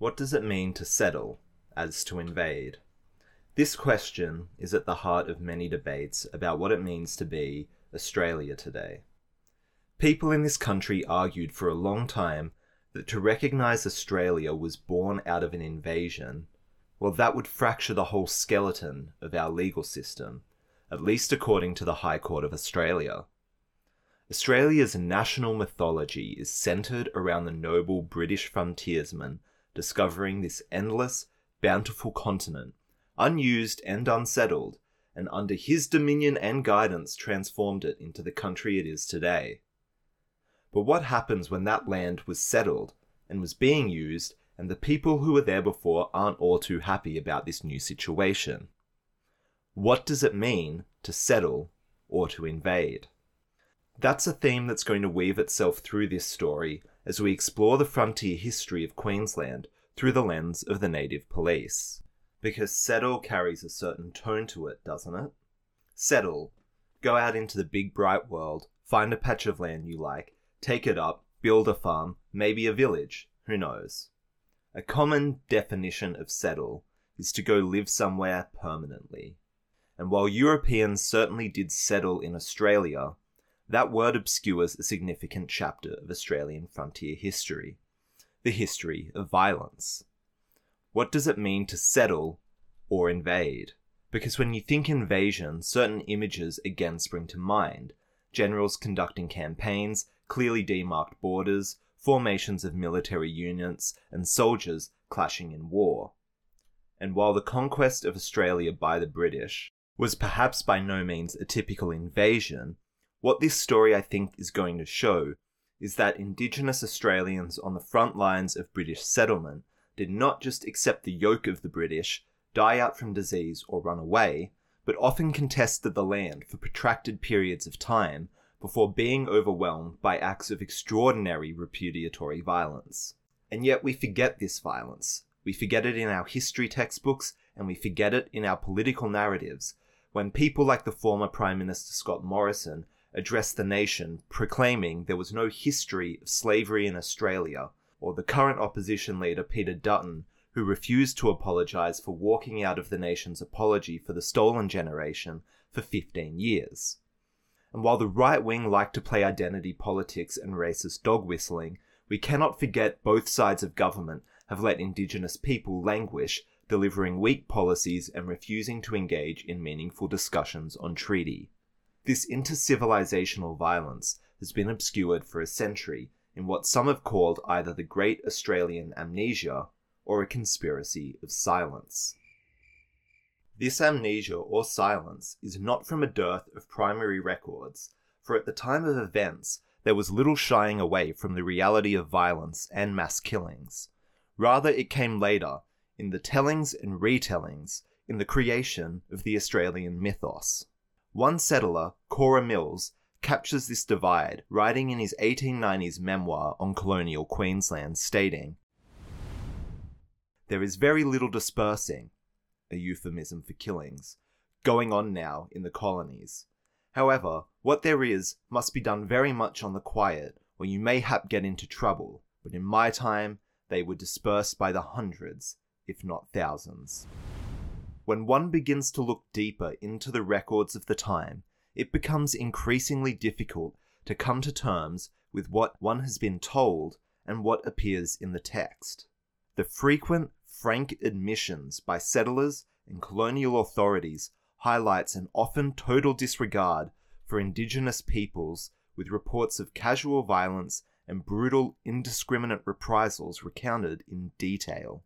What does it mean to settle as to invade? This question is at the heart of many debates about what it means to be Australia today. People in this country argued for a long time that to recognise Australia was born out of an invasion, well, that would fracture the whole skeleton of our legal system, at least according to the High Court of Australia. Australia's national mythology is centred around the noble British frontiersman discovering this endless, bountiful continent, unused and unsettled, and under his dominion and guidance transformed it into the country it is today. But what happens when that land was settled and was being used, and the people who were there before aren't all too happy about this new situation? What does it mean to settle or to invade? That's a theme that's going to weave itself through this story as we explore the frontier history of Queensland through the lens of the native police. Because settle carries a certain tone to it, doesn't it? Settle. Go out into the big bright world, find a patch of land you like, take it up, build a farm, maybe a village, who knows? A common definition of settle is to go live somewhere permanently. And while Europeans certainly did settle in Australia, that word obscures a significant chapter of Australian frontier history the history of violence. What does it mean to settle or invade? Because when you think invasion, certain images again spring to mind generals conducting campaigns, clearly demarked borders, formations of military units, and soldiers clashing in war. And while the conquest of Australia by the British was perhaps by no means a typical invasion, what this story I think is going to show is that Indigenous Australians on the front lines of British settlement did not just accept the yoke of the British, die out from disease, or run away, but often contested the land for protracted periods of time before being overwhelmed by acts of extraordinary repudiatory violence. And yet we forget this violence. We forget it in our history textbooks, and we forget it in our political narratives, when people like the former Prime Minister Scott Morrison addressed the nation, proclaiming there was no history of slavery in Australia, or the current opposition leader Peter Dutton, who refused to apologise for walking out of the nation's apology for the stolen generation for 15 years. And while the right wing like to play identity politics and racist dog whistling, we cannot forget both sides of government have let Indigenous people languish, delivering weak policies and refusing to engage in meaningful discussions on treaty. This intercivilizational violence has been obscured for a century in what some have called either the Great Australian Amnesia or a conspiracy of silence. This amnesia or silence is not from a dearth of primary records, for at the time of events there was little shying away from the reality of violence and mass killings. Rather, it came later, in the tellings and retellings, in the creation of the Australian mythos. One settler, Korah Wills, captures this divide, writing in his 1890s memoir on colonial Queensland, stating There is very little dispersing, a euphemism for killings, going on now in the colonies. However, what there is must be done very much on the quiet, or you mayhap get into trouble, but in my time they were dispersed by the hundreds, if not thousands. When one begins to look deeper into the records of the time, it becomes increasingly difficult to come to terms with what one has been told and what appears in the text. The frequent, frank admissions by settlers and colonial authorities highlights an often total disregard for indigenous peoples with reports of casual violence and brutal, indiscriminate reprisals recounted in detail.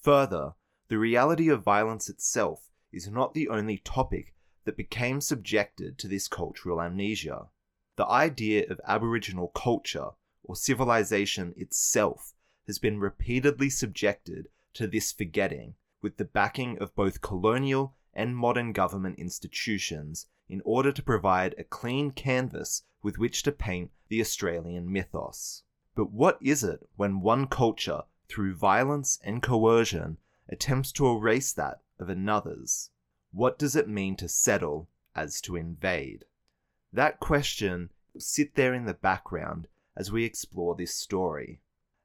Further, the reality of violence itself is not the only topic that became subjected to this cultural amnesia. The idea of Aboriginal culture or civilization itself has been repeatedly subjected to this forgetting with the backing of both colonial and modern government institutions in order to provide a clean canvas with which to paint the Australian mythos. But what is it when one culture, through violence and coercion, attempts to erase that of another's. What does it mean to settle as to invade? That question sit there in the background as we explore this story.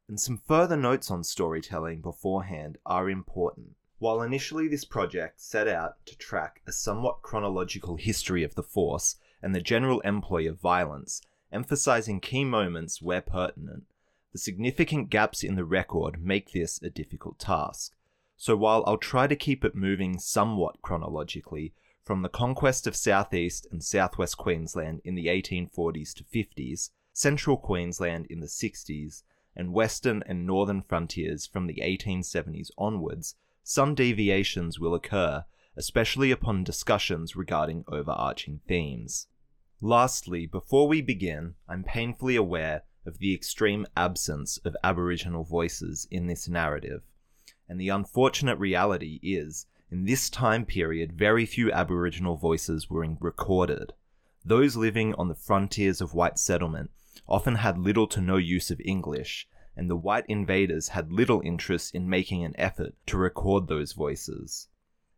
and some further notes on storytelling beforehand are important. While initially this project set out to track a somewhat chronological history of the Force and the general employ of violence, emphasizing key moments where pertinent, the significant gaps in the record make this a difficult task. So while I'll try to keep it moving somewhat chronologically, from the conquest of southeast and southwest Queensland in the 1840s to 50s, central Queensland in the 60s, and western and northern frontiers from the 1870s onwards, some deviations will occur, especially upon discussions regarding overarching themes. Lastly, before we begin, I'm painfully aware of the extreme absence of Aboriginal voices in this narrative, and the unfortunate reality is, in this time period, very few Aboriginal voices were recorded. Those living on the frontiers of white settlement often had little to no use of English, and the white invaders had little interest in making an effort to record those voices.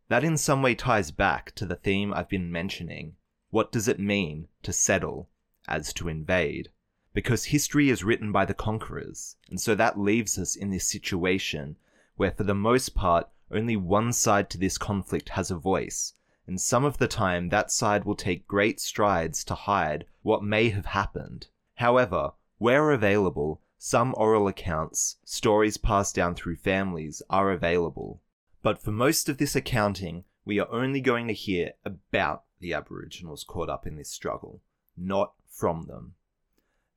That in some way ties back to the theme I've been mentioning. What does it mean to settle as to invade? Because history is written by the conquerors, and so that leaves us in this situation where, for the most part, only one side to this conflict has a voice, and some of the time that side will take great strides to hide what may have happened. However, where available, some oral accounts, stories passed down through families, are available. But for most of this accounting, we are only going to hear about the Aboriginals caught up in this struggle, not from them.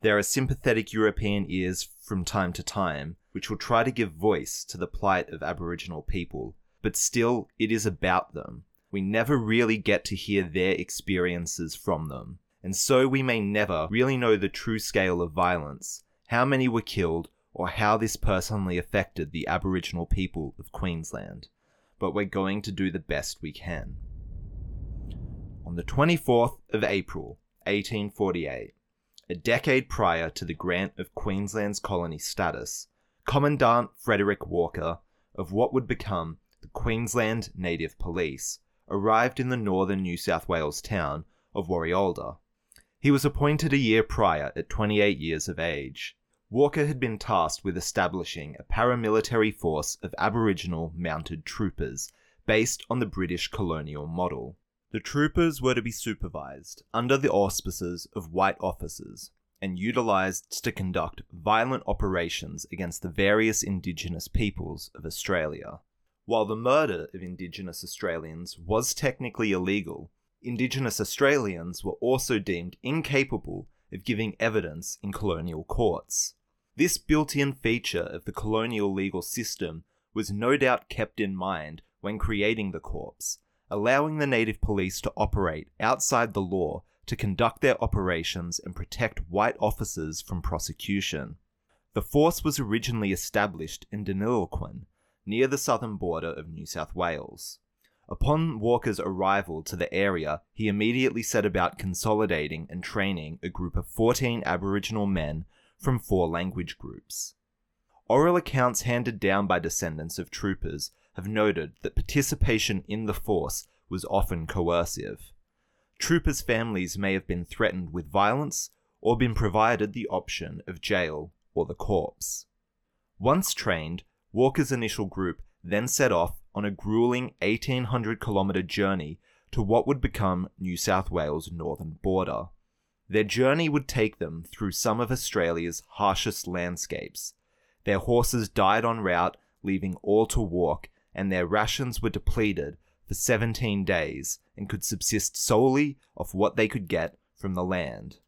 There are sympathetic European ears from time to time, which will try to give voice to the plight of Aboriginal people, but still, it is about them. We never really get to hear their experiences from them, and so we may never really know the true scale of violence, how many were killed, or how this personally affected the Aboriginal people of Queensland. But we're going to do the best we can. On the 24th of April, 1848, a decade prior to the grant of Queensland's colony status, Commandant Frederick Walker of what would become the Queensland Native Police arrived in the northern New South Wales town of Warialda. He was appointed a year prior at 28 years of age. Walker had been tasked with establishing a paramilitary force of Aboriginal mounted troopers based on the British colonial model. The troopers were to be supervised under the auspices of white officers and utilised to conduct violent operations against the various Indigenous peoples of Australia. While the murder of Indigenous Australians was technically illegal, Indigenous Australians were also deemed incapable of giving evidence in colonial courts. This built in feature of the colonial legal system was no doubt kept in mind when creating the corps, allowing the native police to operate outside the law to conduct their operations and protect white officers from prosecution. The force was originally established in Deniliquin, near the southern border of New South Wales. Upon Walker's arrival to the area, he immediately set about consolidating and training a group of 14 Aboriginal men from four language groups. Oral accounts handed down by descendants of troopers have noted that participation in the force was often coercive. Troopers' families may have been threatened with violence or been provided the option of jail or the corpse. Once trained, Walker's initial group then set off on a grueling 1800 kilometre journey to what would become New South Wales' northern border. Their journey would take them through some of Australia's harshest landscapes. Their horses died en route, leaving all to walk, and their rations were depleted for 17 days and could subsist solely off what they could get from the land.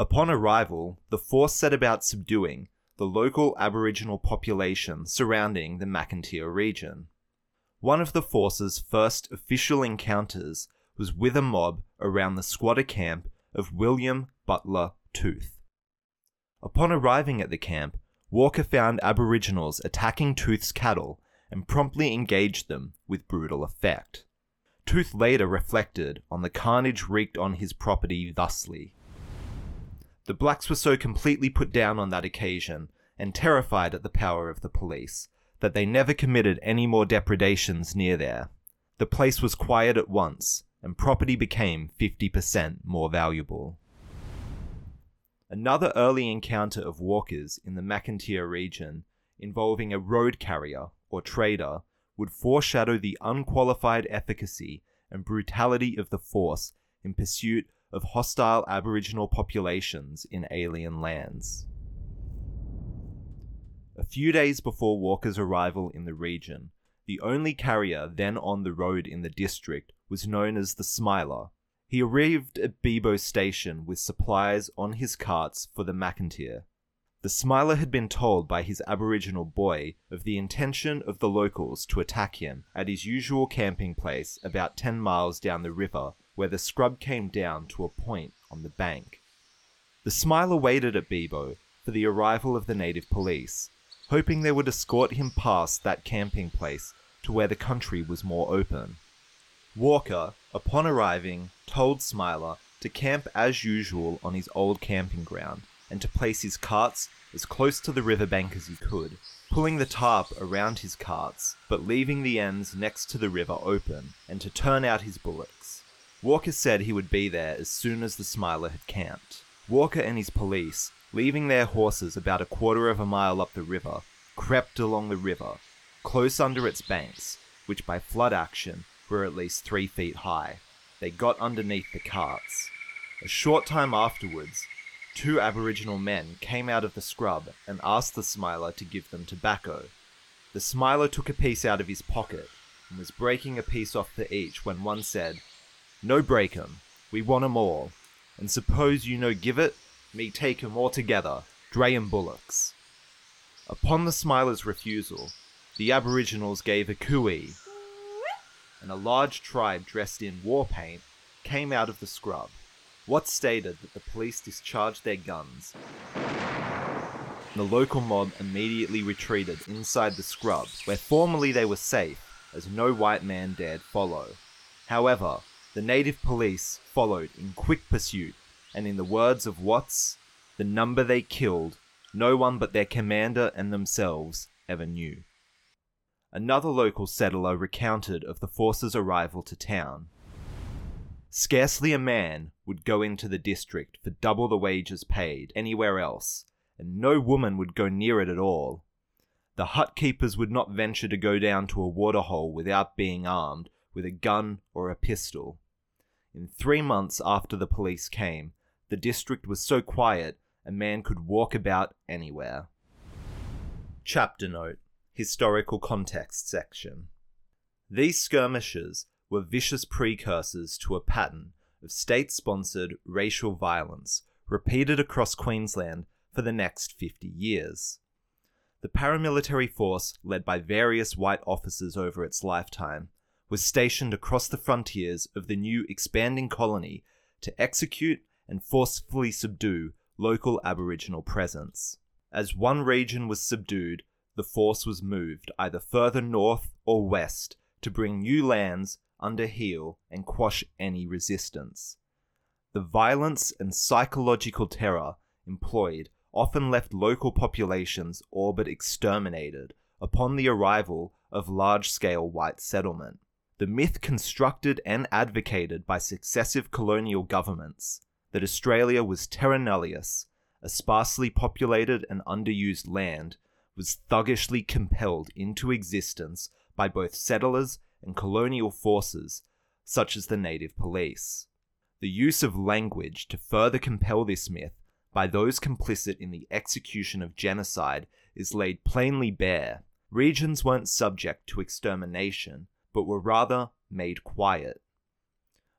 Upon arrival, the force set about subduing the local Aboriginal population surrounding the Macintyre region. One of the force's first official encounters was with a mob around the squatter camp of William Butler Tooth. Upon arriving at the camp, Walker found Aboriginals attacking Tooth's cattle and promptly engaged them with brutal effect. Tooth later reflected on the carnage wreaked on his property thusly. The blacks were so completely put down on that occasion and terrified at the power of the police that they never committed any more depredations near there. The place was quiet at once, and property became 50% more valuable. Another early encounter of walkers in the Macintyre region involving a road carrier or trader would foreshadow the unqualified efficacy and brutality of the force in pursuit of hostile Aboriginal populations in alien lands. A few days before Walker's arrival in the region, the only carrier then on the road in the district was known as the Smiler. He arrived at Bebo station with supplies on his carts for the Macintyre. The Smiler had been told by his Aboriginal boy of the intention of the locals to attack him at his usual camping place about 10 miles down the river, where the scrub came down to a point on the bank. The Smiler waited at Bebo for the arrival of the native police, hoping they would escort him past that camping place to where the country was more open. Walker, upon arriving, told Smiler to camp as usual on his old camping ground and to place his carts as close to the riverbank as he could, pulling the tarp around his carts but leaving the ends next to the river open and to turn out his bullocks. Walker said he would be there as soon as the Smiler had camped. Walker and his police leaving their horses about a quarter of a mile up the river, crept along the river, close under its banks, which by flood action were at least three feet high. They got underneath the carts. A short time afterwards, two Aboriginal men came out of the scrub and asked the Smiler to give them tobacco. The Smiler took a piece out of his pocket and was breaking a piece off for each when one said, No break 'em, we want 'em all, and suppose you no give it, me take 'em altogether, dray 'em bullocks. Upon the Smiler's refusal, the Aboriginals gave a cooee, and a large tribe dressed in war paint came out of the scrub. Watts stated that the police discharged their guns. The local mob immediately retreated inside the scrub, where formerly they were safe, as no white man dared follow. However, the native police followed in quick pursuit and in the words of Watts, the number they killed, no one but their commander and themselves ever knew. Another local settler recounted of the force's arrival to town. Scarcely a man would go into the district for double the wages paid anywhere else, and no woman would go near it at all. The hut keepers would not venture to go down to a waterhole without being armed with a gun or a pistol. In three months after the police came, the district was so quiet a man could walk about anywhere. Chapter Note Historical Context section. These skirmishes were vicious precursors to a pattern of state sponsored racial violence repeated across Queensland for the next 50 years. The paramilitary force, led by various white officers over its lifetime, was stationed across the frontiers of the new expanding colony to execute and forcefully subdue local Aboriginal presence. As one region was subdued, the force was moved either further north or west to bring new lands under heel and quash any resistance. The violence and psychological terror employed often left local populations all but exterminated upon the arrival of large scale white settlement. The myth constructed and advocated by successive colonial governments that Australia was terra nullius, a sparsely populated and underused land, was thuggishly compelled into existence by both settlers and colonial forces, such as the native police. The use of language to further compel this myth by those complicit in the execution of genocide is laid plainly bare. Regions weren't subject to extermination, but were rather made quiet.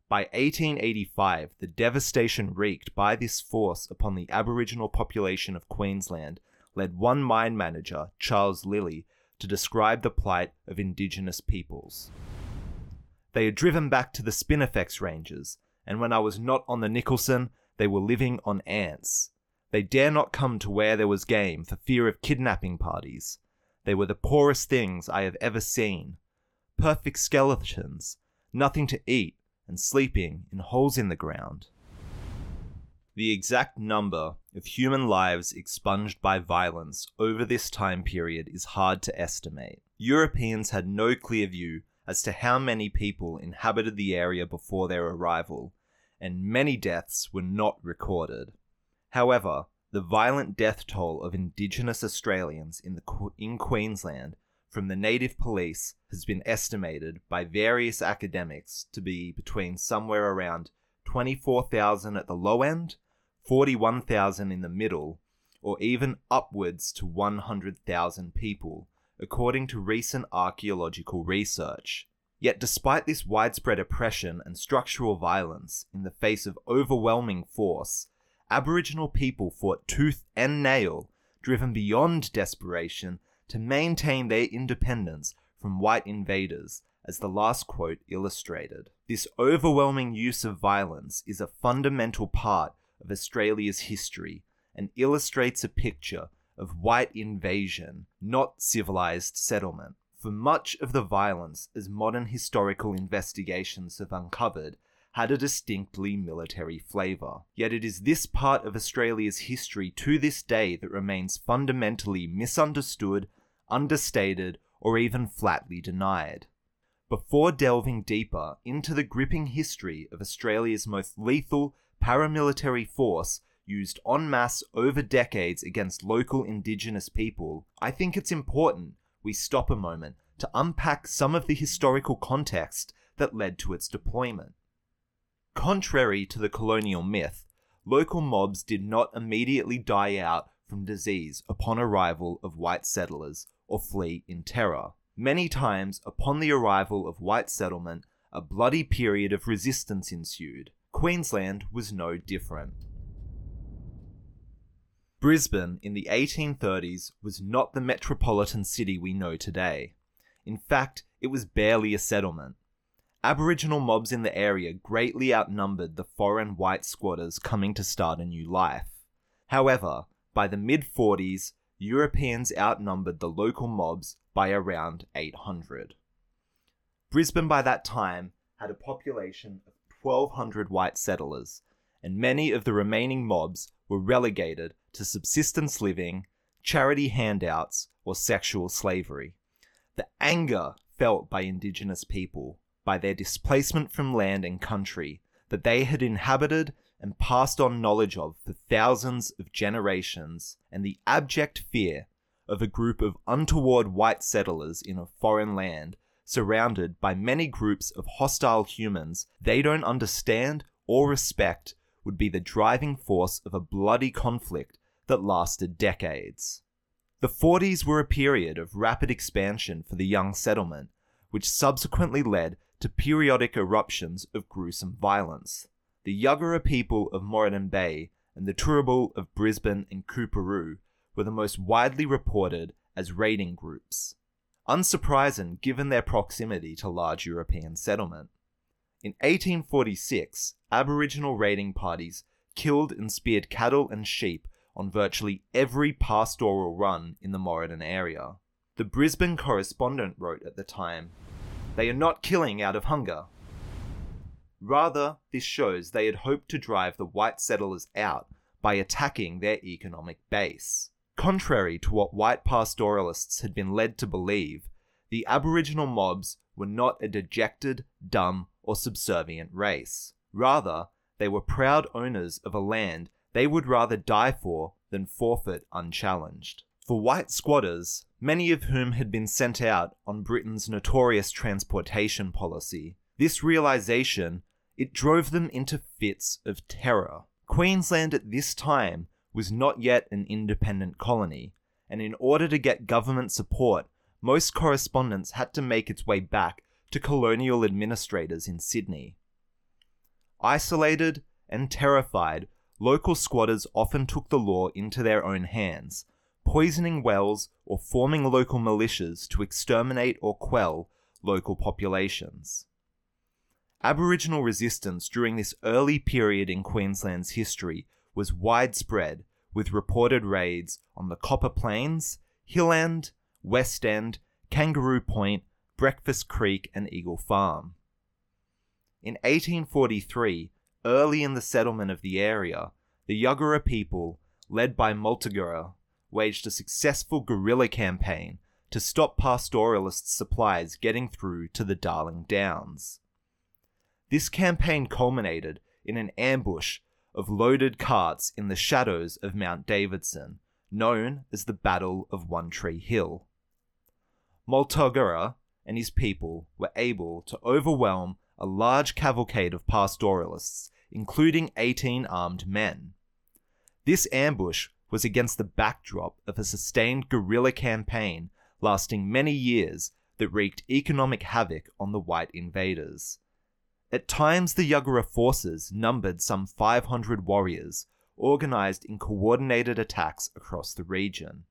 By 1885, the devastation wreaked by this force upon the Aboriginal population of Queensland led one mine manager, Charles Lilly, to describe the plight of Indigenous peoples. They had driven back to the Spinifex ranges, and when I was not on the Nicholson, they were living on ants. They dare not come to where there was game for fear of kidnapping parties. They were the poorest things I have ever seen. Perfect skeletons, nothing to eat, and sleeping in holes in the ground. The exact number of human lives expunged by violence over this time period is hard to estimate. Europeans had no clear view as to how many people inhabited the area before their arrival, and many deaths were not recorded. However, the violent death toll of Indigenous Australians in, the, in Queensland from the native police has been estimated by various academics to be between somewhere around 24,000 at the low end, 41,000 in the middle, or even upwards to 100,000 people, according to recent archaeological research. Yet, despite this widespread oppression and structural violence in the face of overwhelming force, Aboriginal people fought tooth and nail, driven beyond desperation to maintain their independence from white invaders, as the last quote illustrated. This overwhelming use of violence is a fundamental part of Australia's history and illustrates a picture of white invasion, not civilized settlement. For much of the violence, as modern historical investigations have uncovered, had a distinctly military flavour. Yet it is this part of Australia's history to this day that remains fundamentally misunderstood understated, or even flatly denied. Before delving deeper into the gripping history of Australia's most lethal paramilitary force used en masse over decades against local Indigenous people, I think it's important we stop a moment to unpack some of the historical context that led to its deployment. Contrary to the colonial myth, local mobs did not immediately die out from disease upon arrival of white settlers or flee in terror. Many times, upon the arrival of white settlement, a bloody period of resistance ensued. Queensland was no different. Brisbane in the 1830s was not the metropolitan city we know today. In fact, it was barely a settlement. Aboriginal mobs in the area greatly outnumbered the foreign white squatters coming to start a new life. However, by the mid 40s, Europeans outnumbered the local mobs by around 800. Brisbane by that time had a population of 1,200 white settlers, and many of the remaining mobs were relegated to subsistence living, charity handouts, or sexual slavery. The anger felt by Indigenous people, by their displacement from land and country that they had inhabited and passed on knowledge of for thousands of generations, and the abject fear of a group of untoward white settlers in a foreign land, surrounded by many groups of hostile humans they don't understand or respect, would be the driving force of a bloody conflict that lasted decades. The 40s were a period of rapid expansion for the young settlement, which subsequently led to periodic eruptions of gruesome violence the Yagara people of Moreton Bay and the Turrbal of Brisbane and Coorparoo were the most widely reported as raiding groups. Unsurprising given their proximity to large European settlement. In 1846, Aboriginal raiding parties killed and speared cattle and sheep on virtually every pastoral run in the Moreton area. The Brisbane correspondent wrote at the time, They are not killing out of hunger, Rather, this shows they had hoped to drive the white settlers out by attacking their economic base. Contrary to what white pastoralists had been led to believe, the Aboriginal mobs were not a dejected, dumb, or subservient race. Rather, they were proud owners of a land they would rather die for than forfeit unchallenged. For white squatters, many of whom had been sent out on Britain's notorious transportation policy, this realization it drove them into fits of terror. Queensland at this time was not yet an independent colony, and in order to get government support, most correspondence had to make its way back to colonial administrators in Sydney. Isolated and terrified, local squatters often took the law into their own hands, poisoning wells or forming local militias to exterminate or quell local populations. Aboriginal resistance during this early period in Queensland's history was widespread, with reported raids on the Coopers Plains, Hill End, West End, Kangaroo Point, Breakfast Creek, and Eagle Farm. In 1843, early in the settlement of the area, the Yagara people, led by Multuggerah, waged a successful guerrilla campaign to stop pastoralist supplies getting through to the Darling Downs. This campaign culminated in an ambush of loaded carts in the shadows of Mount Davidson, known as the Battle of One Tree Hill. Multuggerah and his people were able to overwhelm a large cavalcade of pastoralists, including 18 armed men. This ambush was against the backdrop of a sustained guerrilla campaign lasting many years that wreaked economic havoc on the white invaders. At times, the Yagara forces numbered some 500 warriors, organized in coordinated attacks across the region.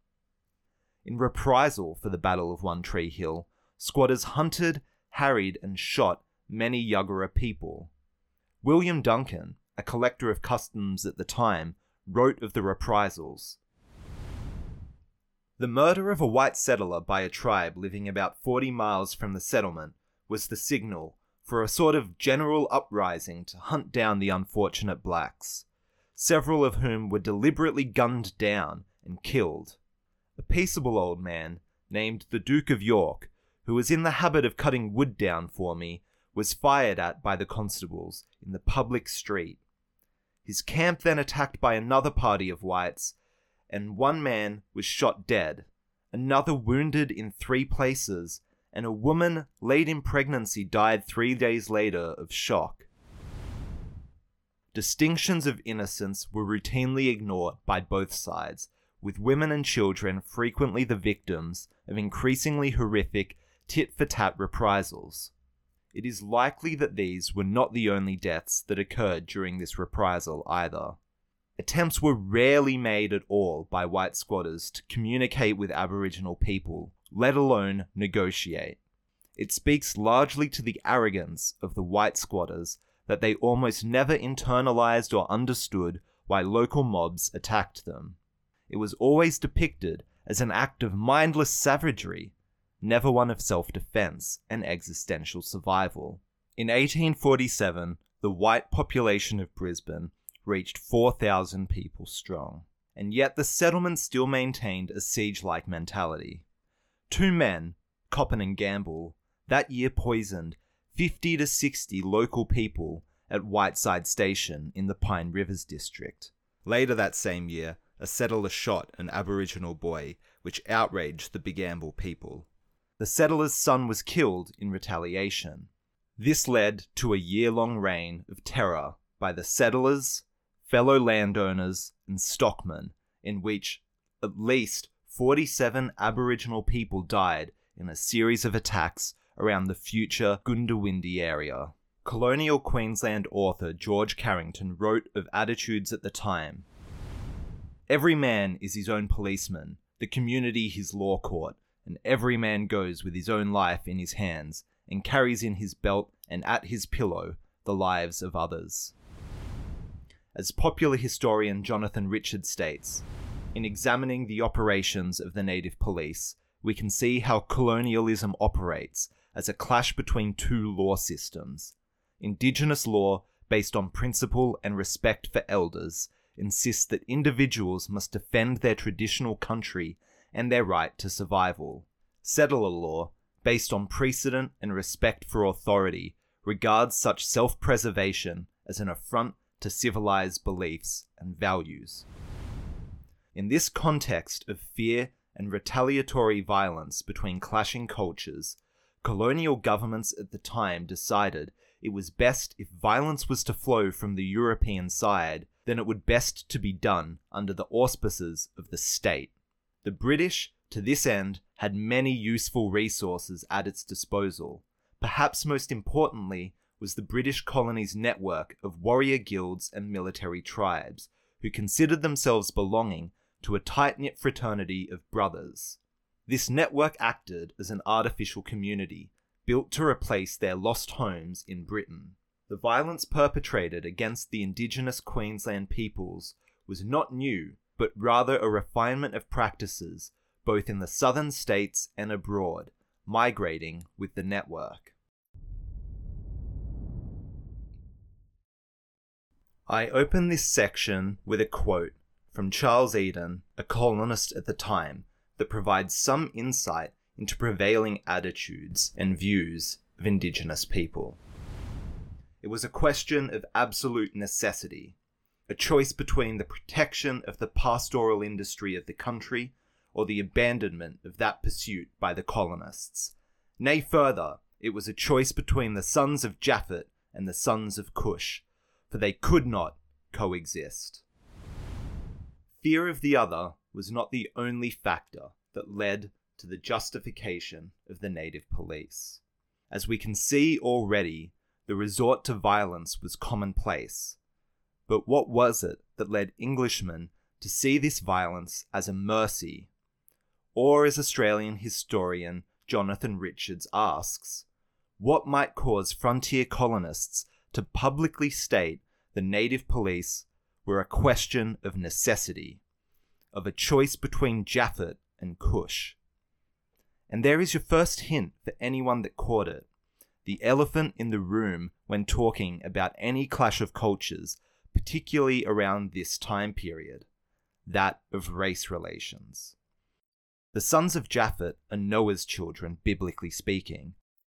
In reprisal for the Battle of One Tree Hill, squatters hunted, harried, and shot many Yagara people. William Duncan, a collector of customs at the time, wrote of the reprisals. The murder of a white settler by a tribe living about 40 miles from the settlement was the signal for a sort of general uprising to hunt down the unfortunate blacks, several of whom were deliberately gunned down and killed. A peaceable old man, named the Duke of York, who was in the habit of cutting wood down for me, was fired at by the constables in the public street. His camp then attacked by another party of whites, and one man was shot dead, another wounded in three places, and a woman late in pregnancy died three days later of shock. Distinctions of innocence were routinely ignored by both sides, with women and children frequently the victims of increasingly horrific tit for tat reprisals. It is likely that these were not the only deaths that occurred during this reprisal either. Attempts were rarely made at all by white squatters to communicate with Aboriginal people, let alone negotiate. It speaks largely to the arrogance of the white squatters that they almost never internalized or understood why local mobs attacked them. It was always depicted as an act of mindless savagery never one of self defense and existential survival. In 1847, the white population of Brisbane reached 4,000 people strong, and yet the settlement still maintained a siege like mentality. Two men, Coppin and Gamble, that year poisoned 50 to 60 local people at Whiteside Station in the Pine Rivers district. Later that same year, a settler shot an Aboriginal boy, which outraged the Bigambul people the settler's son was killed in retaliation. This led to a year long reign of terror by the settlers, fellow landowners, and stockmen, in which at least 47 Aboriginal people died in a series of attacks around the future Goondiwindi area. Colonial Queensland author George Carrington wrote of attitudes at the time. Every man is his own policeman, the community his law court, and every man goes with his own life in his hands, and carries in his belt and at his pillow the lives of others. As popular historian Jonathan Richard states, in examining the operations of the native police, we can see how colonialism operates as a clash between two law systems. Indigenous law, based on principle and respect for elders, insists that individuals must defend their traditional country and their right to survival. Settler law, based on precedent and respect for authority, regards such self preservation as an affront to civilized beliefs and values. In this context of fear and retaliatory violence between clashing cultures, colonial governments at the time decided it was best if violence was to flow from the European side, then it would best to be done under the auspices of the state. The British, to this end, had many useful resources at its disposal. Perhaps most importantly was the British colony's network of warrior guilds and military tribes, who considered themselves belonging to a tight knit fraternity of brothers. This network acted as an artificial community, built to replace their lost homes in Britain. The violence perpetrated against the indigenous Queensland peoples was not new but rather a refinement of practices both in the southern states and abroad, migrating with the network. I open this section with a quote from Charles Eden, a colonist at the time, that provides some insight into prevailing attitudes and views of Indigenous people. It was a question of absolute necessity a choice between the protection of the pastoral industry of the country or the abandonment of that pursuit by the colonists. Nay, further, it was a choice between the sons of Japhet and the sons of Cush, for they could not coexist. Fear of the other was not the only factor that led to the justification of the native police. As we can see already, the resort to violence was commonplace. But what was it that led Englishmen to see this violence as a mercy? Or, as Australian historian Jonathan Richards asks, what might cause frontier colonists to publicly state the native police were a question of necessity, of a choice between Japhet and Cush? And there is your first hint for anyone that caught it. The elephant in the room when talking about any clash of cultures, particularly around this time period that of race relations. The sons of Japhet are Noah's children, biblically speaking,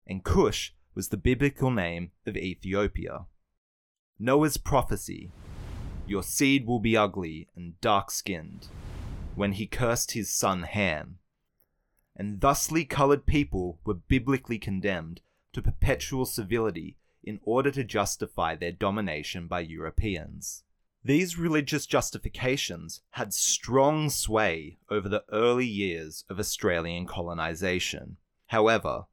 and Cush was the biblical name of Ethiopia. Noah's prophecy Your seed will be ugly and dark skinned, when he cursed his son Ham and thusly coloured people were biblically condemned to perpetual servility in order to justify their domination by Europeans. These religious justifications had strong sway over the early years of Australian colonisation. However,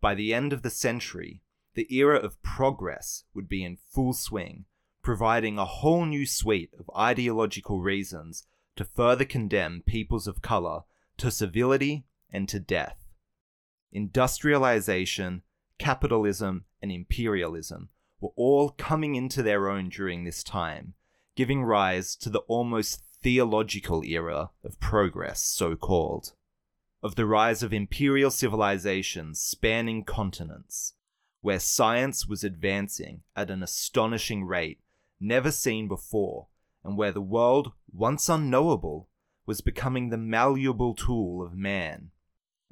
by the end of the century, the era of progress would be in full swing, providing a whole new suite of ideological reasons to further condemn peoples of colour to servility and to death. Industrialization, capitalism, and imperialism were all coming into their own during this time, giving rise to the almost theological era of progress, so called, of the rise of imperial civilizations spanning continents, where science was advancing at an astonishing rate never seen before, and where the world, once unknowable, was becoming the malleable tool of man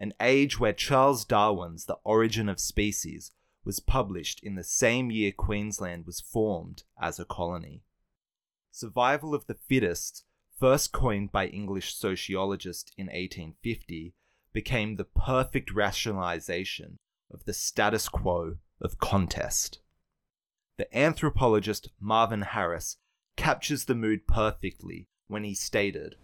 an age where Charles Darwin's The Origin of Species was published in the same year Queensland was formed as a colony. Survival of the fittest, first coined by English sociologist in 1850, became the perfect rationalization of the status quo of contest. The anthropologist Marvin Harris captures the mood perfectly when he stated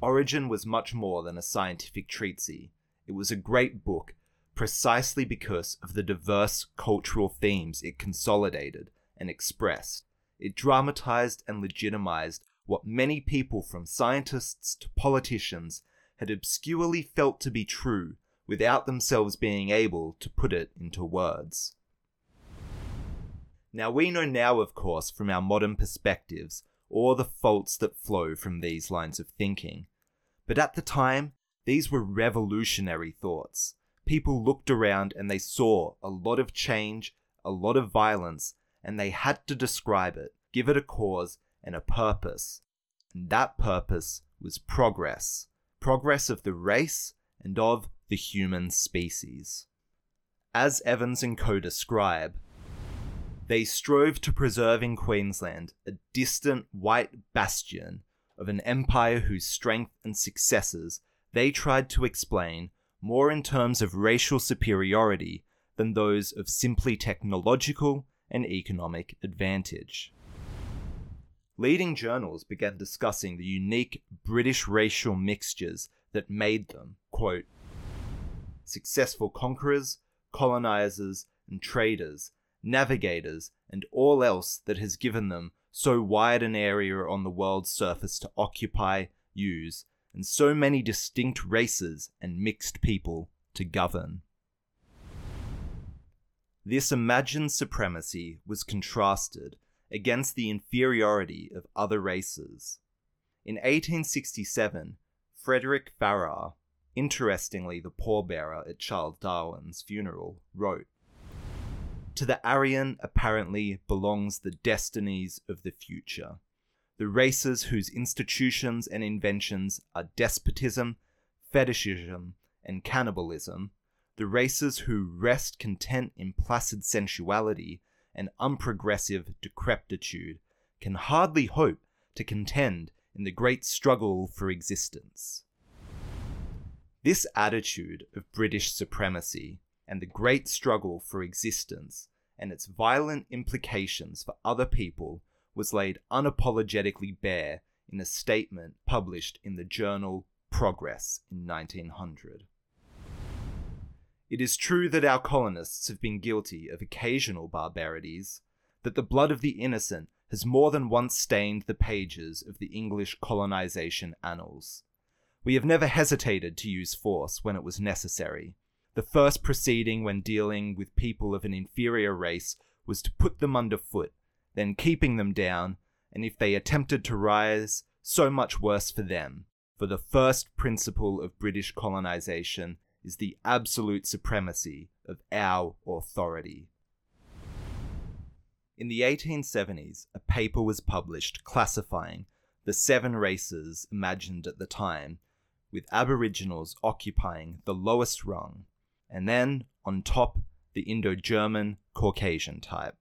Origin was much more than a scientific treatise. It was a great book precisely because of the diverse cultural themes it consolidated and expressed. It dramatized and legitimized what many people, from scientists to politicians, had obscurely felt to be true without themselves being able to put it into words. Now, we know now, of course, from our modern perspectives, all the faults that flow from these lines of thinking. But at the time, these were revolutionary thoughts. People looked around and they saw a lot of change, a lot of violence, and they had to describe it, give it a cause and a purpose. And that purpose was progress progress of the race and of the human species. As Evans and co describe, they strove to preserve in Queensland a distant white bastion of an empire whose strength and successes they tried to explain more in terms of racial superiority than those of simply technological and economic advantage. Leading journals began discussing the unique British racial mixtures that made them, quote, successful conquerors, colonizers, and traders, navigators, and all else that has given them so wide an area on the world's surface to occupy, use, and so many distinct races and mixed people to govern. This imagined supremacy was contrasted against the inferiority of other races. In 1867, Frederick Farrar, interestingly the pallbearer at Charles Darwin's funeral, wrote to the Aryan apparently belongs the destinies of the future. The races whose institutions and inventions are despotism, fetishism, and cannibalism, the races who rest content in placid sensuality and unprogressive decrepitude, can hardly hope to contend in the great struggle for existence. This attitude of British supremacy and the great struggle for existence and its violent implications for other people was laid unapologetically bare in a statement published in the journal Progress in 1900. It is true that our colonists have been guilty of occasional barbarities, that the blood of the innocent has more than once stained the pages of the English colonization annals. We have never hesitated to use force when it was necessary. The first proceeding when dealing with people of an inferior race was to put them underfoot, then keeping them down, and if they attempted to rise, so much worse for them. For the first principle of British colonization is the absolute supremacy of our authority. In the 1870s, a paper was published classifying the seven races imagined at the time, with Aboriginals occupying the lowest rung, and then, on top, the Indo German Caucasian type.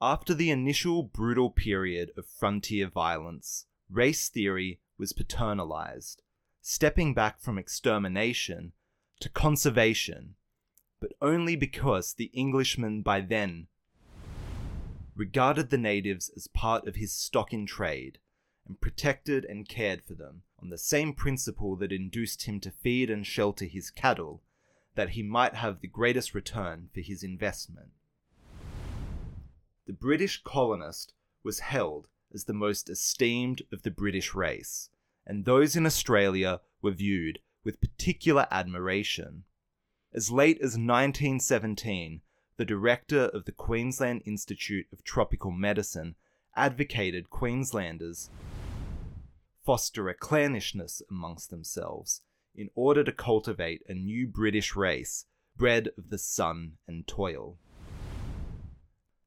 After the initial brutal period of frontier violence, race theory was paternalized, stepping back from extermination to conservation, but only because the Englishman by then regarded the natives as part of his stock in trade and protected and cared for them on the same principle that induced him to feed and shelter his cattle, that he might have the greatest return for his investment. The British colonist was held as the most esteemed of the British race, and those in Australia were viewed with particular admiration. As late as 1917, the director of the Queensland Institute of Tropical Medicine advocated Queenslanders foster a clannishness amongst themselves in order to cultivate a new British race bred of the sun and toil.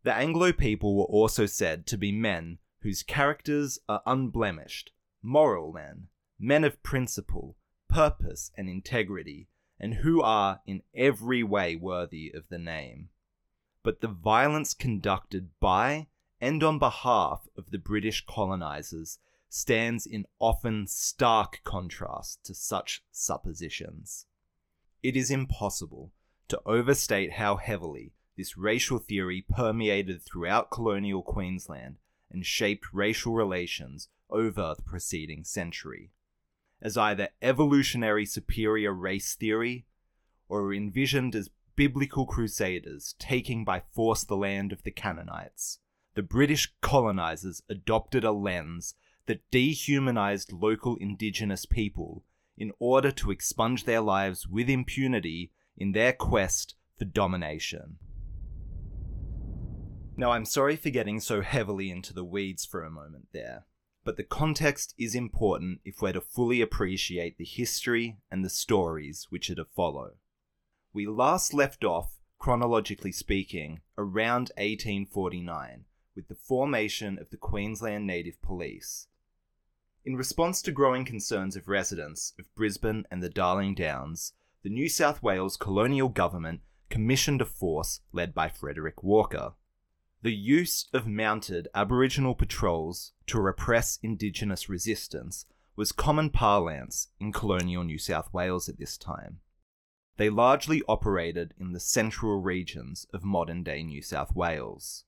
The Anglo people were also said to be men whose characters are unblemished, moral men, men of principle, purpose, and integrity, and who are in every way worthy of the name. But the violence conducted by and on behalf of the British colonizers stands in often stark contrast to such suppositions. It is impossible to overstate how heavily this racial theory permeated throughout colonial Queensland and shaped racial relations over the preceding century as either evolutionary superior race theory or envisioned as biblical crusaders taking by force the land of the Canaanites. The British colonizers adopted a lens that dehumanized local indigenous people in order to expunge their lives with impunity in their quest for domination. Now, I'm sorry for getting so heavily into the weeds for a moment there but the context is important if we're to fully appreciate the history and the stories which are to follow. We last left off, chronologically speaking, around 1849 with the formation of the Queensland Native Police. In response to growing concerns of residents of Brisbane and the Darling Downs, the New South Wales colonial government commissioned a force led by Frederick Walker. The use of mounted Aboriginal patrols to repress Indigenous resistance was common parlance in colonial New South Wales at this time. They largely operated in the central regions of modern day New South Wales.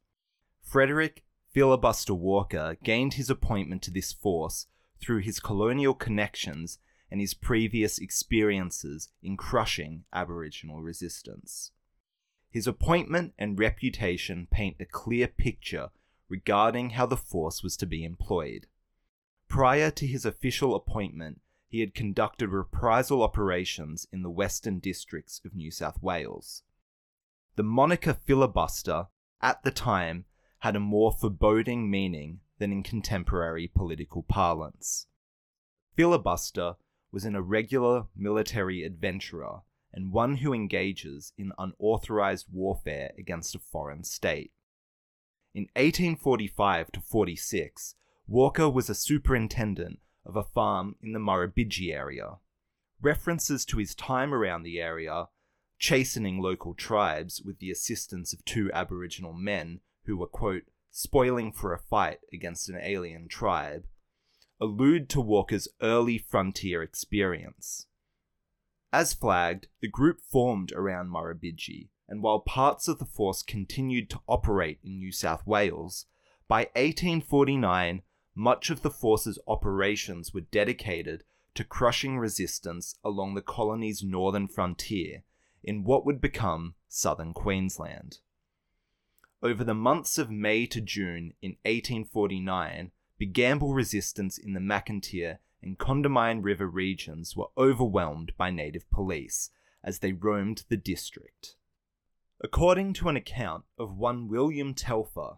Frederick Filibuster Walker gained his appointment to this force through his colonial connections and his previous experiences in crushing Aboriginal resistance. His appointment and reputation paint a clear picture regarding how the force was to be employed. Prior to his official appointment, he had conducted reprisal operations in the western districts of New South Wales. The moniker filibuster, at the time, had a more foreboding meaning than in contemporary political parlance. Filibuster was an irregular military adventurer and one who engages in unauthorized warfare against a foreign state. In 1845 to 46, Walker was a superintendent of a farm in the Murrumbidgee area. References to his time around the area, chastening local tribes with the assistance of two Aboriginal men who were, quote, spoiling for a fight against an alien tribe, allude to Walker's early frontier experience. As flagged, the group formed around Murrumbidgee, and while parts of the force continued to operate in New South Wales, by 1849 much of the force's operations were dedicated to crushing resistance along the colony's northern frontier in what would become southern Queensland. Over the months of May to June in 1849, Bigambul resistance in the Macintyre and Condamine River regions were overwhelmed by native police as they roamed the district. According to an account of one William Telfer,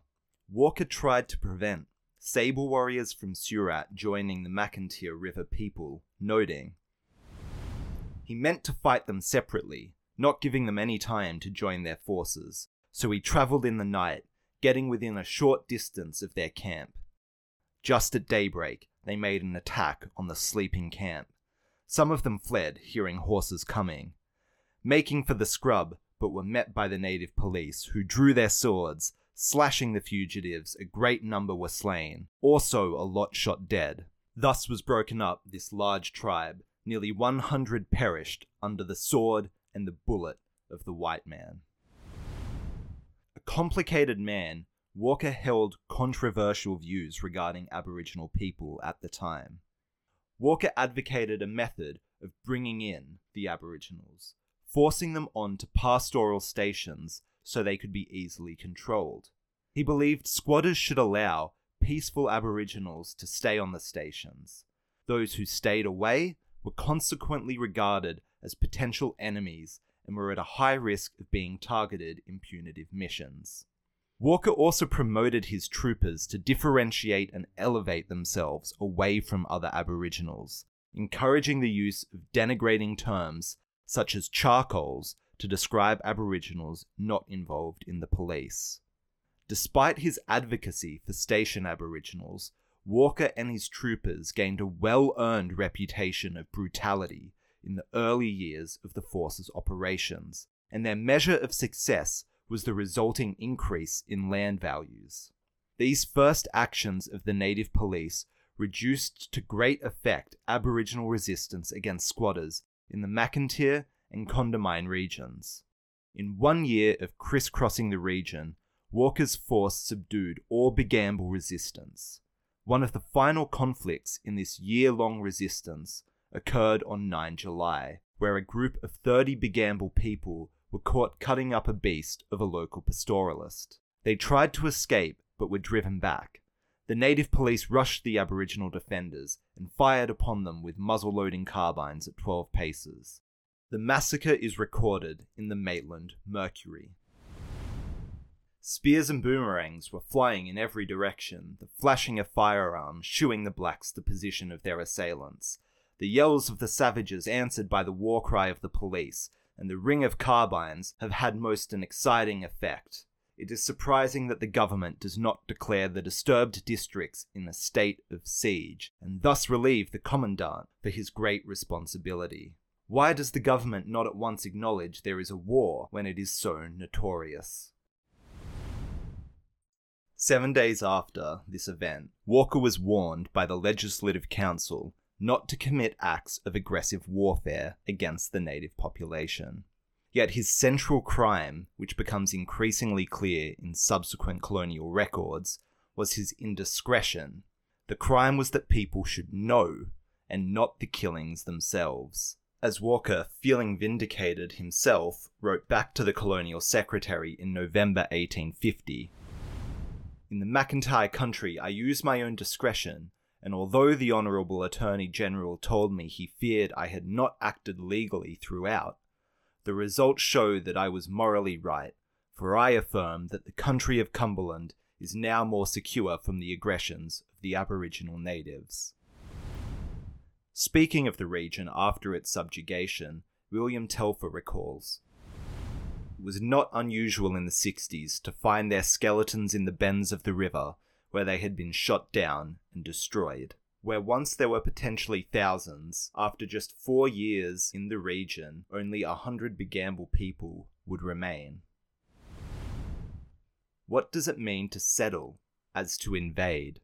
Walker tried to prevent sable warriors from Surat joining the Macintyre River people, noting, He meant to fight them separately, not giving them any time to join their forces, so he travelled in the night, getting within a short distance of their camp. Just at daybreak, they made an attack on the sleeping camp. Some of them fled, hearing horses coming, making for the scrub, but were met by the native police, who drew their swords Slashing the fugitives, a great number were slain, also a lot shot dead. Thus was broken up this large tribe, nearly 100 perished under the sword and the bullet of the white man. Complicated man, Walker held controversial views regarding Aboriginal people at the time. Walker advocated a method of bringing in the Aboriginals, forcing them on to pastoral stations so they could be easily controlled. He believed squatters should allow peaceful Aboriginals to stay on the stations. Those who stayed away were consequently regarded as potential enemies and were at a high risk of being targeted in punitive missions. Walker also promoted his troopers to differentiate and elevate themselves away from other Aboriginals, encouraging the use of denigrating terms such as charcoals to describe Aboriginals not involved in the police. Despite his advocacy for station Aboriginals, Walker and his troopers gained a well earned reputation of brutality in the early years of the force's operations, and their measure of success was the resulting increase in land values. These first actions of the native police reduced to great effect Aboriginal resistance against squatters in the Macintyre and Condamine regions. In one year of crisscrossing the region, Walker's force subdued all Bigambul resistance. One of the final conflicts in this year long resistance occurred on 9 July, where a group of 30 Bigambul people were caught cutting up a beast of a local pastoralist. They tried to escape but were driven back. The native police rushed the Aboriginal defenders and fired upon them with muzzle loading carbines at 12 paces. The massacre is recorded in the Maitland Mercury. Spears and boomerangs were flying in every direction, the flashing of firearms shooing the blacks the position of their assailants. The yells of the savages answered by the war cry of the police, and the ring of carbines have had most an exciting effect. It is surprising that the government does not declare the disturbed districts in a state of siege, and thus relieve the commandant for his great responsibility. Why does the government not at once acknowledge there is a war when it is so notorious? Seven days after this event, Walker was warned by the Legislative Council not to commit acts of aggressive warfare against the native population. Yet his central crime, which becomes increasingly clear in subsequent colonial records, was his indiscretion. The crime was that people should know, and not the killings themselves as Walker, feeling vindicated himself, wrote back to the colonial secretary in November 1850. In the Macintyre country, I use my own discretion, and although the Honourable Attorney General told me he feared I had not acted legally throughout, the results show that I was morally right, for I affirm that the country of Cumberland is now more secure from the aggressions of the Aboriginal natives. Speaking of the region after its subjugation, William Telfer recalls It was not unusual in the 60s to find their skeletons in the bends of the river where they had been shot down and destroyed. Where once there were potentially thousands, after just four years in the region, only a hundred Bigambul people would remain. What does it mean to settle as to invade.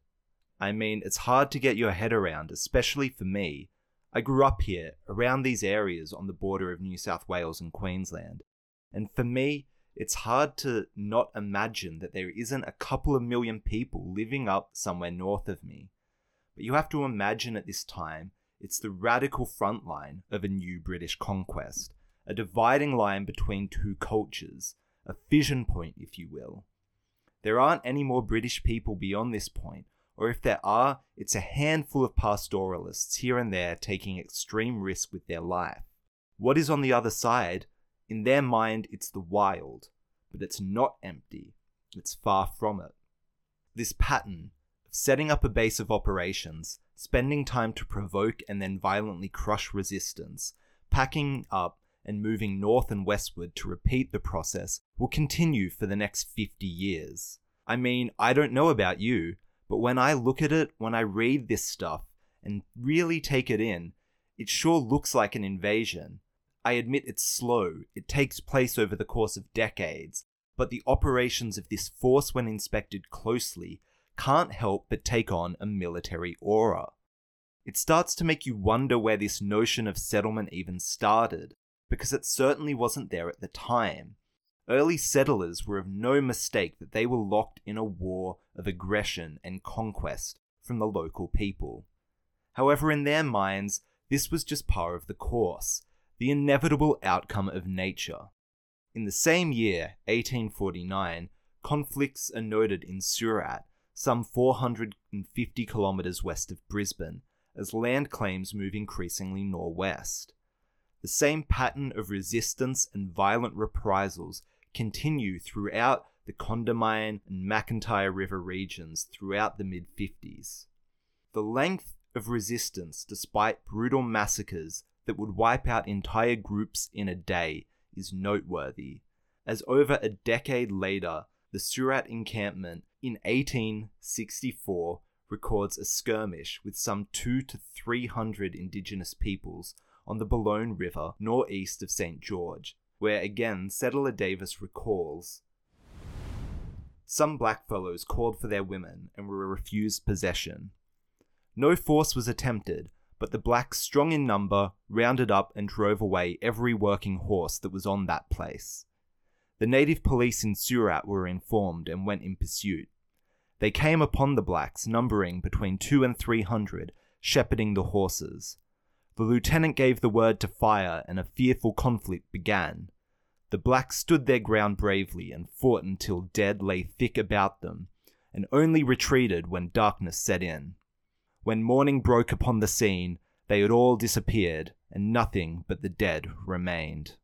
I mean, it's hard to get your head around, especially for me. I grew up here, around these areas on the border of New South Wales and Queensland, and for me, it's hard to not imagine that there isn't a couple of million people living up somewhere north of me. But you have to imagine at this time, it's the radical front line of a new British conquest, a dividing line between two cultures, a fission point, if you will. There aren't any more British people beyond this point, or if there are, it's a handful of pastoralists here and there taking extreme risk with their life. What is on the other side in their mind, it's the wild, but it's not empty. It's far from it. This pattern of setting up a base of operations, spending time to provoke and then violently crush resistance, packing up and moving north and westward to repeat the process will continue for the next 50 years. I mean, I don't know about you, but when I look at it, when I read this stuff and really take it in, it sure looks like an invasion. I admit it's slow, it takes place over the course of decades, but the operations of this force, when inspected closely, can't help but take on a military aura. It starts to make you wonder where this notion of settlement even started, because it certainly wasn't there at the time. Early settlers were of no mistake that they were locked in a war of aggression and conquest from the local people. However, in their minds, this was just par of the course, the inevitable outcome of nature. In the same year, 1849, conflicts are noted in Surat, some 450 kilometres west of Brisbane, as land claims move increasingly northwest. The same pattern of resistance and violent reprisals continue throughout the Condamine and Macintyre River regions throughout the mid 50s. The length of resistance, despite brutal massacres that would wipe out entire groups in a day is noteworthy, as over a decade later, the Surat encampment in 1864 records a skirmish with some two to three hundred indigenous peoples on the Balonne River northeast of St. George, where again settler Davis recalls some blackfellows called for their women and were refused possession. No force was attempted, but the blacks, strong in number, rounded up and drove away every working horse that was on that place. The native police in Surat were informed and went in pursuit. They came upon the blacks, numbering between two and three hundred, shepherding the horses. The lieutenant gave the word to fire, and a fearful conflict began. The blacks stood their ground bravely and fought until dead lay thick about them, and only retreated when darkness set in. When morning broke upon the scene, they had all disappeared, and nothing but the dead remained.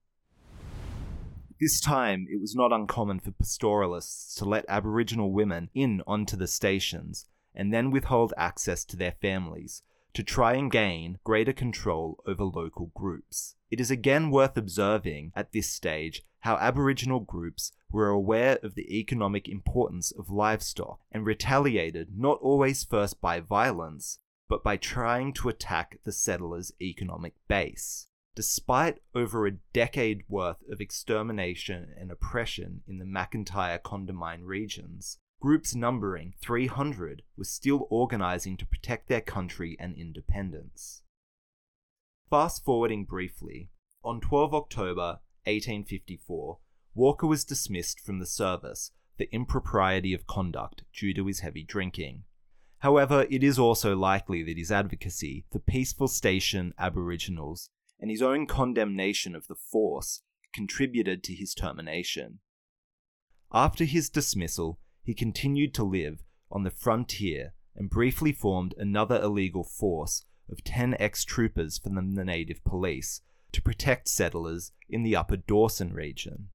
This time, it was not uncommon for pastoralists to let Aboriginal women in onto the stations and then withhold access to their families to try and gain greater control over local groups. It is again worth observing at this stage how Aboriginal groups were aware of the economic importance of livestock and retaliated not always first by violence, but by trying to attack the settlers' economic base. Despite over a decade worth of extermination and oppression in the Macintyre Condamine regions, groups numbering 300 were still organizing to protect their country and independence. Fast forwarding briefly, on 12 October 1854, Walker was dismissed from the service for impropriety of conduct due to his heavy drinking. However, it is also likely that his advocacy for peaceful station Aboriginals and his own condemnation of the force contributed to his termination. After his dismissal, he continued to live on the frontier and briefly formed another illegal force of 10 ex troopers from the native police to protect settlers in the upper Dawson region.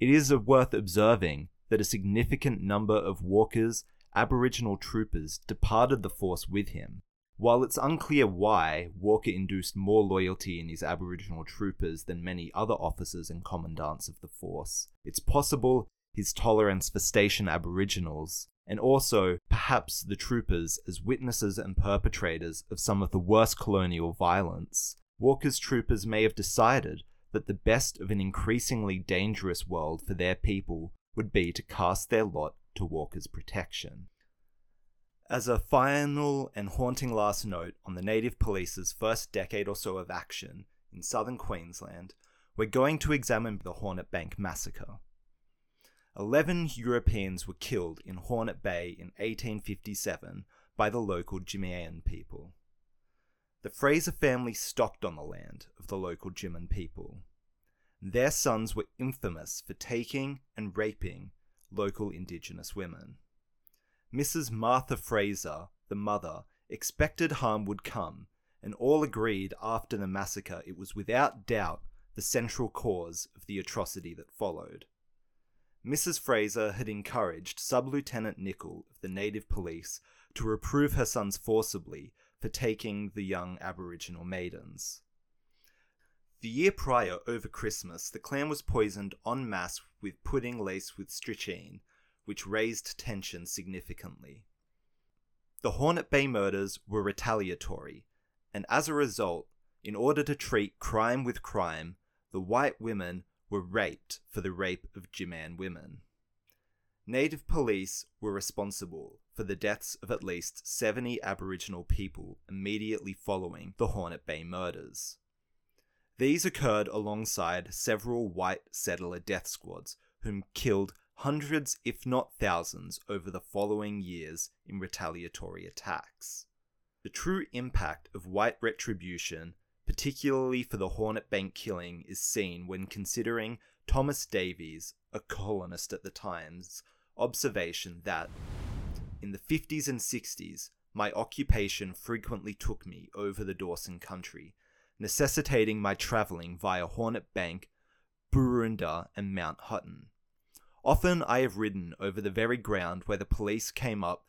It is worth observing that a significant number of Walker's Aboriginal troopers departed the force with him. While it's unclear why Walker induced more loyalty in his Aboriginal troopers than many other officers and commandants of the force, it's possible his tolerance for station Aboriginals, and also perhaps the troopers as witnesses and perpetrators of some of the worst colonial violence, Walker's troopers may have decided that the best of an increasingly dangerous world for their people would be to cast their lot to Walker's protection. As a final and haunting last note on the Native Police's first decade or so of action in southern Queensland, we're going to examine the Hornet Bank massacre. Eleven Europeans were killed in Hornet Bank in 1857 by the local Jiman people. The Fraser family stocked on the land of the local Jiman people. Their sons were infamous for taking and raping local Indigenous women. Mrs. Martha Fraser, the mother, expected harm would come, and all agreed after the massacre it was without doubt the central cause of the atrocity that followed. Mrs. Fraser had encouraged Sub Lieutenant Nichol of the Native Police to reprove her sons forcibly for taking the young Aboriginal maidens. The year prior, over Christmas, the clan was poisoned en masse with pudding laced with strychnine, which raised tension significantly. The Hornet Bank murders were retaliatory, and as a result, in order to treat crime with crime, the white women were raped for the rape of Jiman women. Native police were responsible for the deaths of at least 70 Aboriginal people immediately following the Hornet Bank murders. These occurred alongside several white settler death squads, whom killed hundreds, if not thousands, over the following years in retaliatory attacks. The true impact of white retribution, particularly for the Hornet Bank killing, is seen when considering Thomas Davies, a colonist at the time's observation that, in the 50s and 60s, my occupation frequently took me over the Dawson country, necessitating my travelling via Hornet Bank, Burunda, and Mount Hutton. Often I have ridden over the very ground where the police came up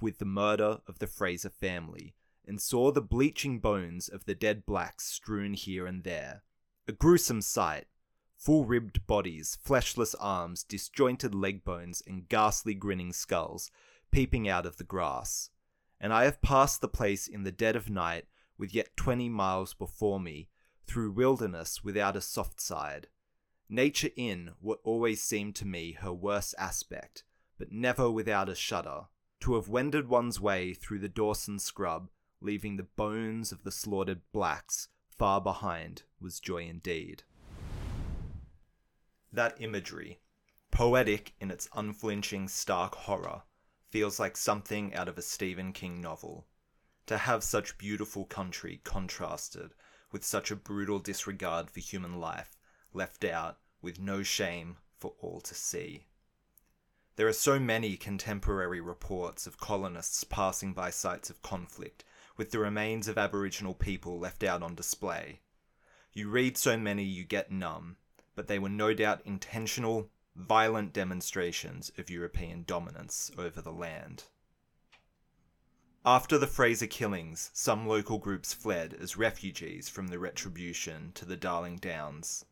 with the murder of the Fraser family, and saw the bleaching bones of the dead blacks strewn here and there. A gruesome sight. Full ribbed bodies, fleshless arms, disjointed leg bones, and ghastly grinning skulls peeping out of the grass. And I have passed the place in the dead of night, with yet twenty miles before me, through wilderness without a soft side, nature in what always seemed to me her worst aspect, but never without a shudder. To have wended one's way through the Dawson scrub, leaving the bones of the slaughtered blacks far behind, was joy indeed. That imagery, poetic in its unflinching stark horror, feels like something out of a Stephen King novel. To have such beautiful country contrasted with such a brutal disregard for human life left out with no shame for all to see. There are so many contemporary reports of colonists passing by sites of conflict with the remains of Aboriginal people left out on display. You read so many you get numb, but they were no doubt intentional, violent demonstrations of European dominance over the land. After the Fraser killings, some local groups fled as refugees from the retribution to the Darling Downs.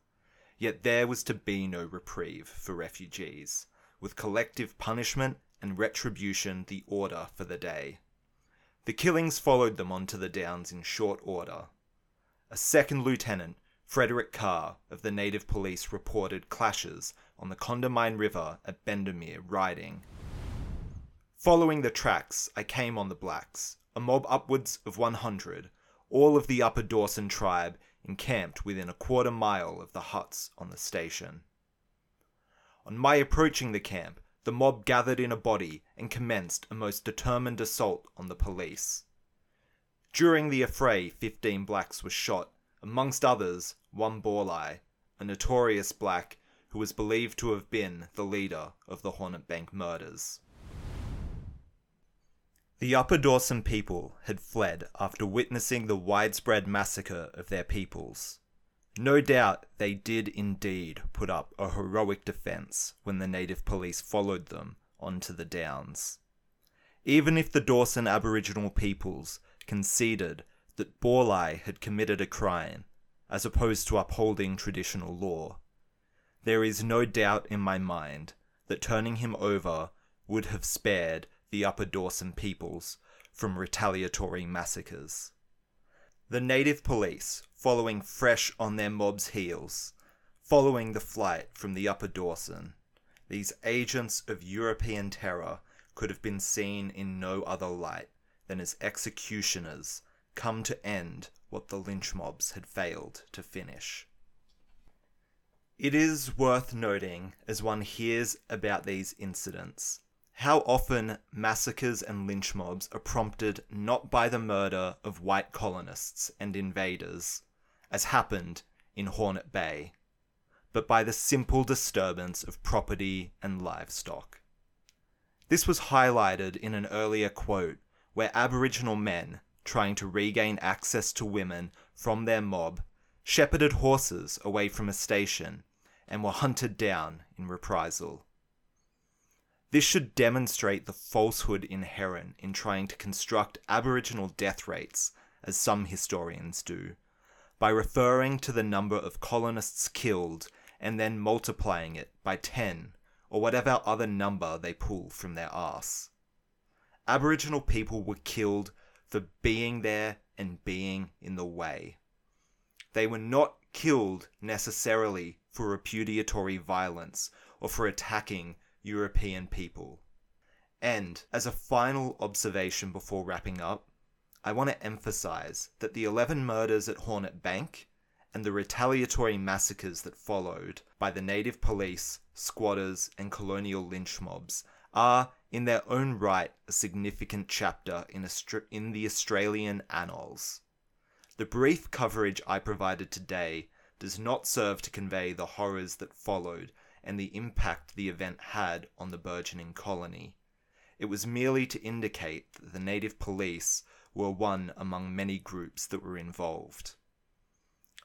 Yet there was to be no reprieve for refugees, with collective punishment and retribution the order for the day. The killings followed them onto the Downs in short order. A second lieutenant, Frederick Carr, of the native police reported clashes on the Condamine River at Bendemeer riding. Following the tracks, I came on the blacks, a mob upwards of 100, all of the Upper Dawson tribe encamped within a quarter mile of the huts on the station. On my approaching the camp, the mob gathered in a body and commenced a most determined assault on the police. During the affray, 15 blacks were shot, amongst others, one Borlai, a notorious black who was believed to have been the leader of the Hornet Bank murders. The Upper Dawson people had fled after witnessing the widespread massacre of their peoples. No doubt they did indeed put up a heroic defence when the native police followed them onto the downs. Even if the Dawson Aboriginal peoples conceded that Borlai had committed a crime, as opposed to upholding traditional law, there is no doubt in my mind that turning him over would have spared the Upper Dawson peoples from retaliatory massacres. The native police, following fresh on their mob's heels, following the flight from the Upper Dawson, these agents of European terror could have been seen in no other light than as executioners come to end what the lynch mobs had failed to finish. It is worth noting, as one hears about these incidents, how often massacres and lynch mobs are prompted not by the murder of white colonists and invaders, as happened in Hornet Bank, but by the simple disturbance of property and livestock. This was highlighted in an earlier quote where Aboriginal men, trying to regain access to women from their mob, shepherded horses away from a station and were hunted down in reprisal. This should demonstrate the falsehood inherent in trying to construct Aboriginal death rates, as some historians do, by referring to the number of colonists killed and then multiplying it by 10 or whatever other number they pull from their arse. Aboriginal people were killed for being there and being in the way. They were not killed necessarily for repudiatory violence or for attacking European people. And as a final observation before wrapping up, I want to emphasize that the 11 murders at Hornet Bank and the retaliatory massacres that followed by the native police, squatters, and colonial lynch mobs are, in their own right, a significant chapter in, in the Australian annals. The brief coverage I provided today does not serve to convey the horrors that followed and the impact the event had on the burgeoning colony. It was merely to indicate that the native police were one among many groups that were involved.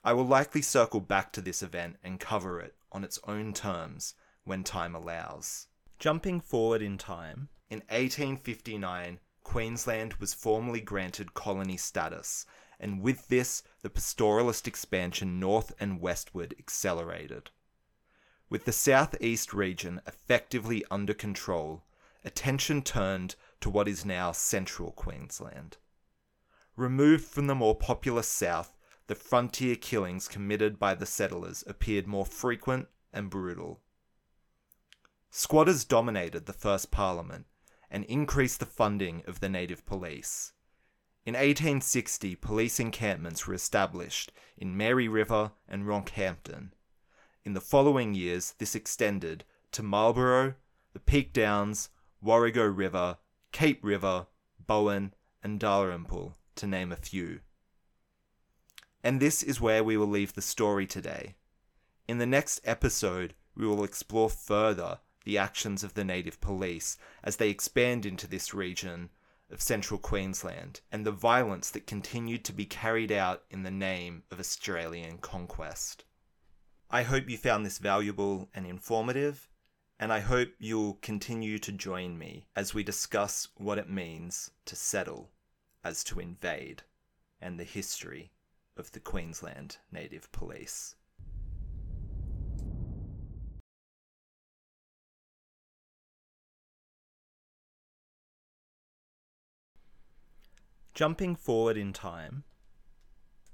I will likely circle back to this event and cover it on its own terms when time allows. Jumping forward in time, in 1859, Queensland was formally granted colony status, and with this, the pastoralist expansion north and westward accelerated. With the southeast region effectively under control, attention turned to what is now central Queensland. Removed from the more populous south, the frontier killings committed by the settlers appeared more frequent and brutal. Squatters dominated the first parliament and increased the funding of the native police. In 1860, police encampments were established in Mary River and Rockhampton. In the following years, this extended to Marlborough, the Peak Downs, Warrego River, Cape River, Bowen, and Dalrymple to name a few. And this is where we will leave the story today. In the next episode, we will explore further the actions of the native police as they expand into this region of central Queensland and the violence that continued to be carried out in the name of Australian conquest. I hope you found this valuable and informative, and I hope you'll continue to join me as we discuss what it means to settle as to invade, and the history of the Queensland Native Police. Jumping forward in time,